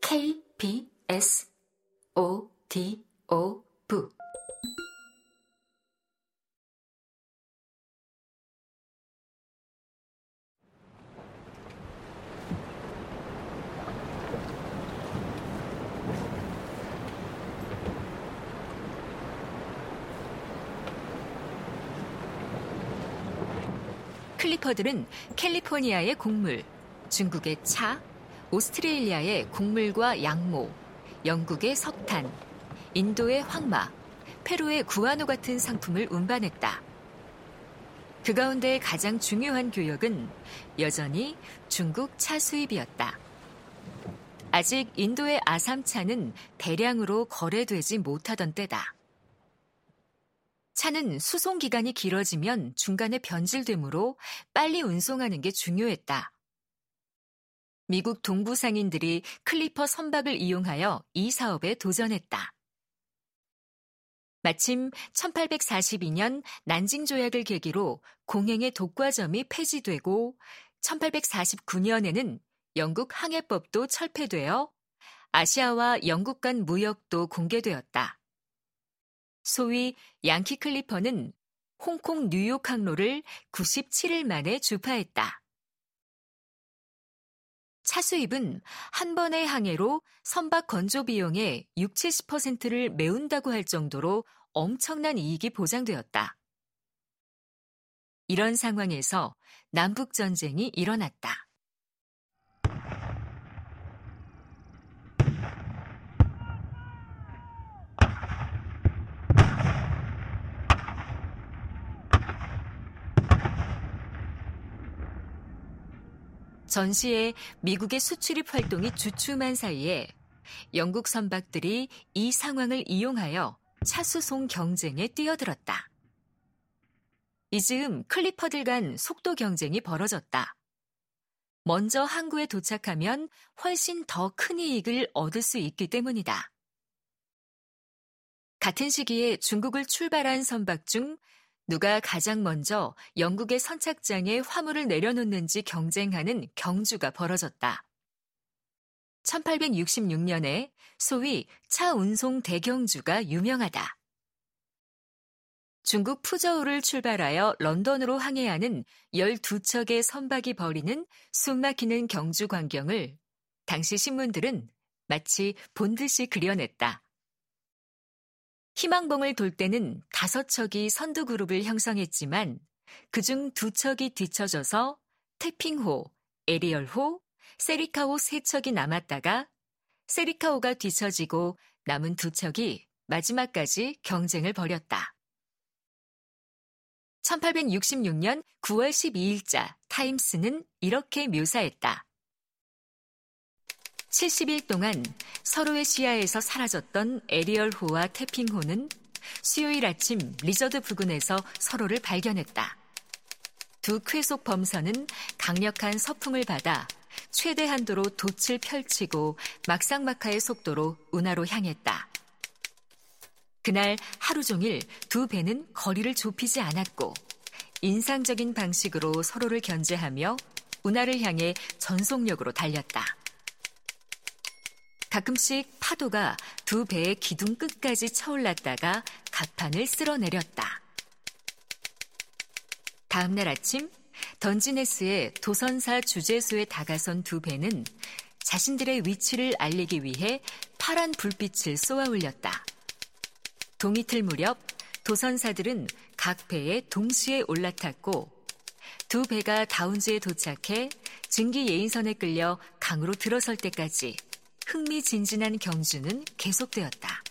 K B S O D O V 클리퍼들은 캘리포니아의 곡물, 중국의 차, 오스트레일리아의 곡물과 양모, 영국의 석탄, 인도의 황마, 페루의 구아노 같은 상품을 운반했다. 그 가운데 가장 중요한 교역은 여전히 중국 차 수입이었다. 아직 인도의 아삼차는 대량으로 거래되지 못하던 때다. 차는 수송 기간이 길어지면 중간에 변질되므로 빨리 운송하는 게 중요했다. 미국 동부 상인들이 클리퍼 선박을 이용하여 이 사업에 도전했다. 마침 1842년 난징 조약을 계기로 공행의 독과점이 폐지되고 1849년에는 영국 항해법도 철폐되어 아시아와 영국 간 무역도 공개되었다. 소위 양키 클리퍼는 홍콩 뉴욕 항로를 97일 만에 주파했다. 차수입은 한 번의 항해로 선박 건조 비용의 6, 70%를 메운다고 할 정도로 엄청난 이익이 보장되었다. 이런 상황에서 남북전쟁이 일어났다. 전시에 미국의 수출입 활동이 주춤한 사이에 영국 선박들이 이 상황을 이용하여 차수송 경쟁에 뛰어들었다. 이 즈음 클리퍼들 간 속도 경쟁이 벌어졌다. 먼저 항구에 도착하면 훨씬 더 큰 이익을 얻을 수 있기 때문이다. 같은 시기에 중국을 출발한 선박 중 누가 가장 먼저 영국의 선착장에 화물을 내려놓는지 경쟁하는 경주가 벌어졌다. 1866년에 소위 차 운송 대경주가 유명하다. 중국 푸저우를 출발하여 런던으로 항해하는 12척의 선박이 벌이는 숨막히는 경주 광경을 당시 신문들은 마치 본듯이 그려냈다. 희망봉을 돌 때는 다섯 척이 선두 그룹을 형성했지만 그중 두 척이 뒤처져서 태핑호, 에리얼호, 세리카호 세 척이 남았다가 세리카호가 뒤처지고 남은 두 척이 마지막까지 경쟁을 벌였다. 1866년 9월 12일자 타임스는 이렇게 묘사했다. 70일 동안 서로의 시야에서 사라졌던 에리얼호와 태핑호는 수요일 아침 리저드 부근에서 서로를 발견했다. 두 쾌속 범선은 강력한 서풍을 받아 최대 한도로 돛을 펼치고 막상막하의 속도로 운하로 향했다. 그날 하루 종일 두 배는 거리를 좁히지 않았고 인상적인 방식으로 서로를 견제하며 운하를 향해 전속력으로 달렸다. 가끔씩 파도가 두 배의 기둥 끝까지 차올랐다가 갑판을 쓸어내렸다. 다음날 아침 던지네스의 도선사 주재소에 다가선 두 배는 자신들의 위치를 알리기 위해 파란 불빛을 쏘아 올렸다. 동이틀 무렵 도선사들은 각 배에 동시에 올라탔고 두 배가 다운즈에 도착해 증기 예인선에 끌려 강으로 들어설 때까지 흥미진진한 경주는 계속되었다.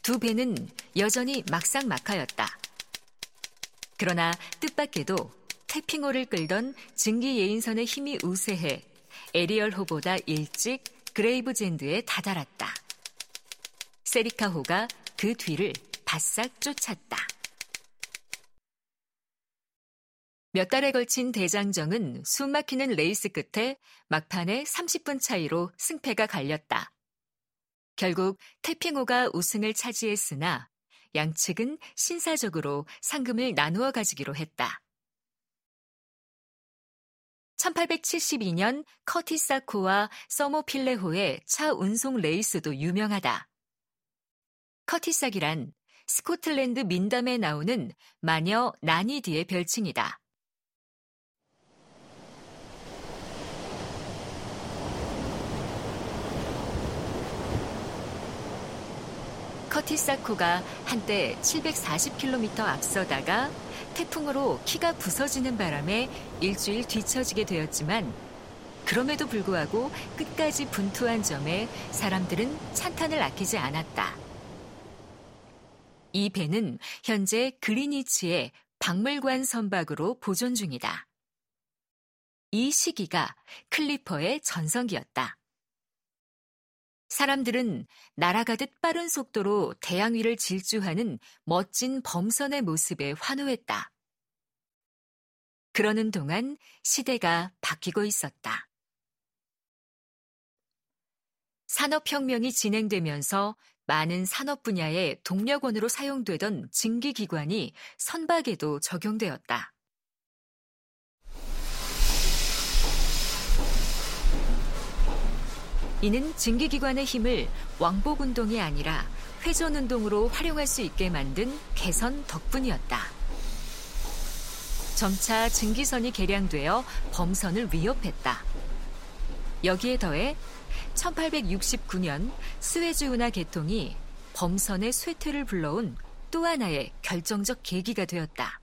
두 배는 여전히 막상막하였다. 그러나 뜻밖에도 태핑호를 끌던 증기 예인선의 힘이 우세해 에리얼호보다 일찍 그레이브젠드에 다다랐다. 세리카호가 그 뒤를 바싹 쫓았다. 몇 달에 걸친 대장정은 숨막히는 레이스 끝에 막판에 30분 차이로 승패가 갈렸다. 결국 태핑호가 우승을 차지했으나 양측은 신사적으로 상금을 나누어 가지기로 했다. 1872년 커티삭호와 서모필레호의 차 운송 레이스도 유명하다. 커티삭이란 스코틀랜드 민담에 나오는 마녀 나니디의 별칭이다. 커티사코가 한때 740km 앞서다가 태풍으로 키가 부서지는 바람에 일주일 뒤처지게 되었지만 그럼에도 불구하고 끝까지 분투한 점에 사람들은 찬탄을 아끼지 않았다. 이 배는 현재 그리니치의 박물관 선박으로 보존 중이다. 이 시기가 클리퍼의 전성기였다. 사람들은 날아가듯 빠른 속도로 태양 위를 질주하는 멋진 범선의 모습에 환호했다. 그러는 동안 시대가 바뀌고 있었다. 산업혁명이 진행되면서 많은 산업 분야의 동력원으로 사용되던 증기기관이 선박에도 적용되었다. 이는 증기기관의 힘을 왕복 운동이 아니라 회전 운동으로 활용할 수 있게 만든 개선 덕분이었다. 점차 증기선이 개량되어 범선을 위협했다. 여기에 더해 1869년 수에즈 운하 개통이 범선의 쇠퇴를 불러온 또 하나의 결정적 계기가 되었다.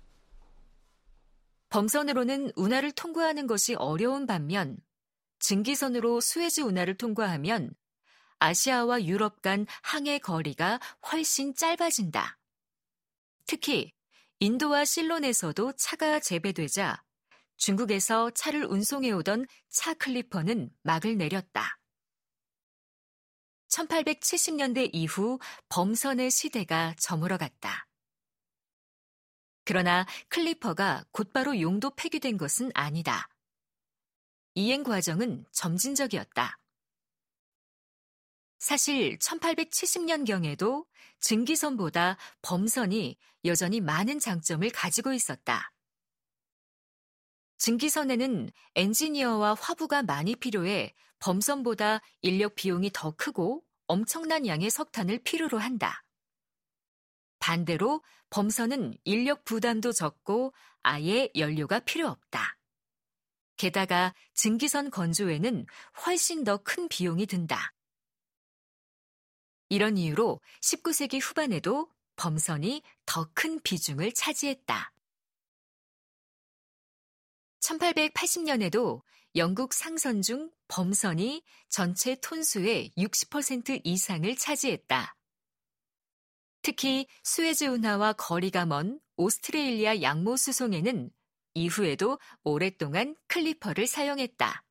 범선으로는 운하를 통과하는 것이 어려운 반면 증기선으로 수에즈 운하를 통과하면 아시아와 유럽 간 항해 거리가 훨씬 짧아진다. 특히 인도와 실론에서도 차가 재배되자 중국에서 차를 운송해오던 차 클리퍼는 막을 내렸다. 1870년대 이후 범선의 시대가 저물어갔다. 그러나 클리퍼가 곧바로 용도 폐기된 것은 아니다. 이행 과정은 점진적이었다. 사실 1870년경에도 증기선보다 범선이 여전히 많은 장점을 가지고 있었다. 증기선에는 엔지니어와 화부가 많이 필요해 범선보다 인력 비용이 더 크고 엄청난 양의 석탄을 필요로 한다. 반대로 범선은 인력 부담도 적고 아예 연료가 필요 없다. 게다가 증기선 건조에는 훨씬 더 큰 비용이 든다. 이런 이유로 19세기 후반에도 범선이 더 큰 비중을 차지했다. 1880년에도 영국 상선 중 범선이 전체 톤수의 60% 이상을 차지했다. 특히 수에즈 운하와 거리가 먼 오스트레일리아 양모 수송에는 이후에도 오랫동안 클리퍼를 사용했다.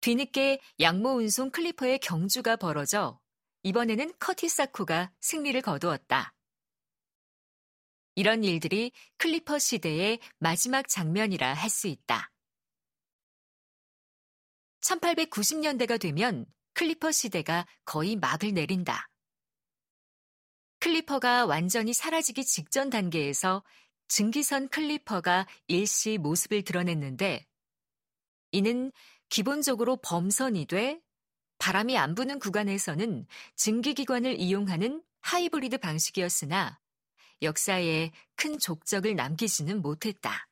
뒤늦게 양모 운송 클리퍼의 경주가 벌어져 이번에는 커티삭호가 승리를 거두었다. 이런 일들이 클리퍼 시대의 마지막 장면이라 할 수 있다. 1890년대가 되면 클리퍼 시대가 거의 막을 내린다. 클리퍼가 완전히 사라지기 직전 단계에서 증기선 클리퍼가 일시 모습을 드러냈는데 이는 기본적으로 범선이 돼 바람이 안 부는 구간에서는 증기기관을 이용하는 하이브리드 방식이었으나 역사에 큰 족적을 남기지는 못했다.